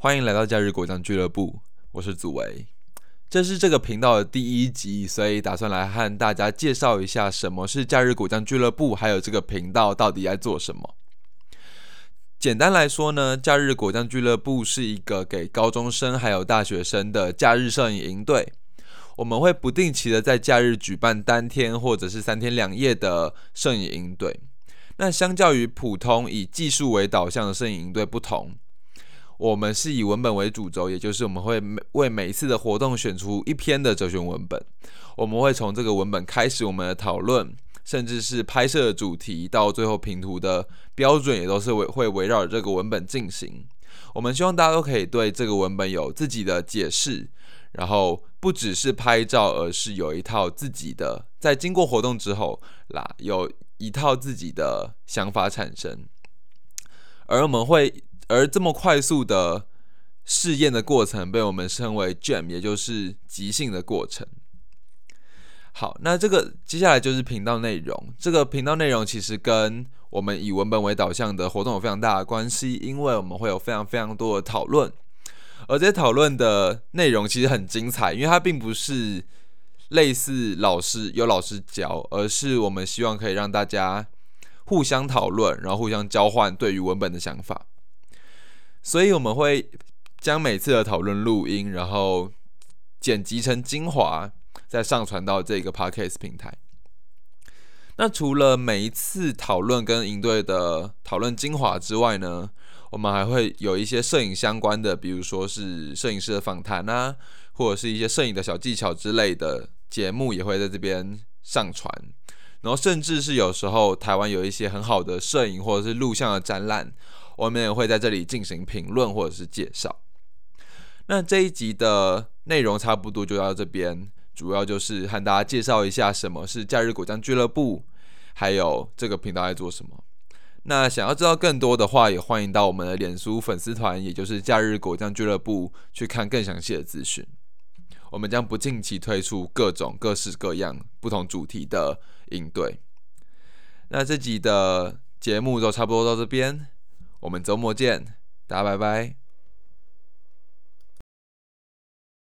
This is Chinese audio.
欢迎来到假日果酱俱乐部，我是祖维。这是这个频道的第一集，所以打算来和大家介绍一下什么是假日果酱俱乐部，还有这个频道到底在做什么。简单来说呢，假日果酱俱乐部是一个给高中生还有大学生的假日摄影营队。我们会不定期的在假日举办单天或者是三天两夜的摄影营队。那相较于普通以技术为导向的摄影营队不同。我们是以文本为主轴，也就是我们会每为每一次的活动选出一篇的哲学文本。我们会从这个文本开始我们的讨论，甚至是拍摄的主题，到最后评图的标准，也都是围会围绕这个文本进行。我们希望大家都可以对这个文本有自己的解释，然后不只是拍照，而是有一套自己的，在经过活动之后啦，有一套自己的想法产生，而我们会。而这么快速的试验的过程，被我们称为 jam，也就是即兴的过程。好，那这个接下来就是频道内容。这个频道内容其实跟我们以文本为导向的活动有非常大的关系，因为我们会有非常非常多的讨论，而这些讨论的内容其实很精彩，因为它并不是类似老师有老师教，而是我们希望可以让大家互相讨论，然后互相交换对于文本的想法。所以我们会将每次的讨论录音，然后剪辑成精华，再上传到这个 podcast 平台。那除了每一次讨论跟营队的讨论精华之外呢，我们还会有一些摄影相关的，比如说是摄影师的访谈啊，或者是一些摄影的小技巧之类的节目，也会在这边上传。然后甚至是有时候台湾有一些很好的摄影或者是录像的展览。我们也会在这里进行评论或者是介绍。那这一集的内容差不多就到这边，主要就是和大家介绍一下什么是假日果酱俱乐部，还有这个频道在做什么。那想要知道更多的话，也欢迎到我们的脸书粉丝团，也就是假日果酱俱乐部去看更详细的资讯。我们将不定期推出各种各式各样不同主题的应对。那这集的节目就差不多到这边。我们周末见，大家拜拜。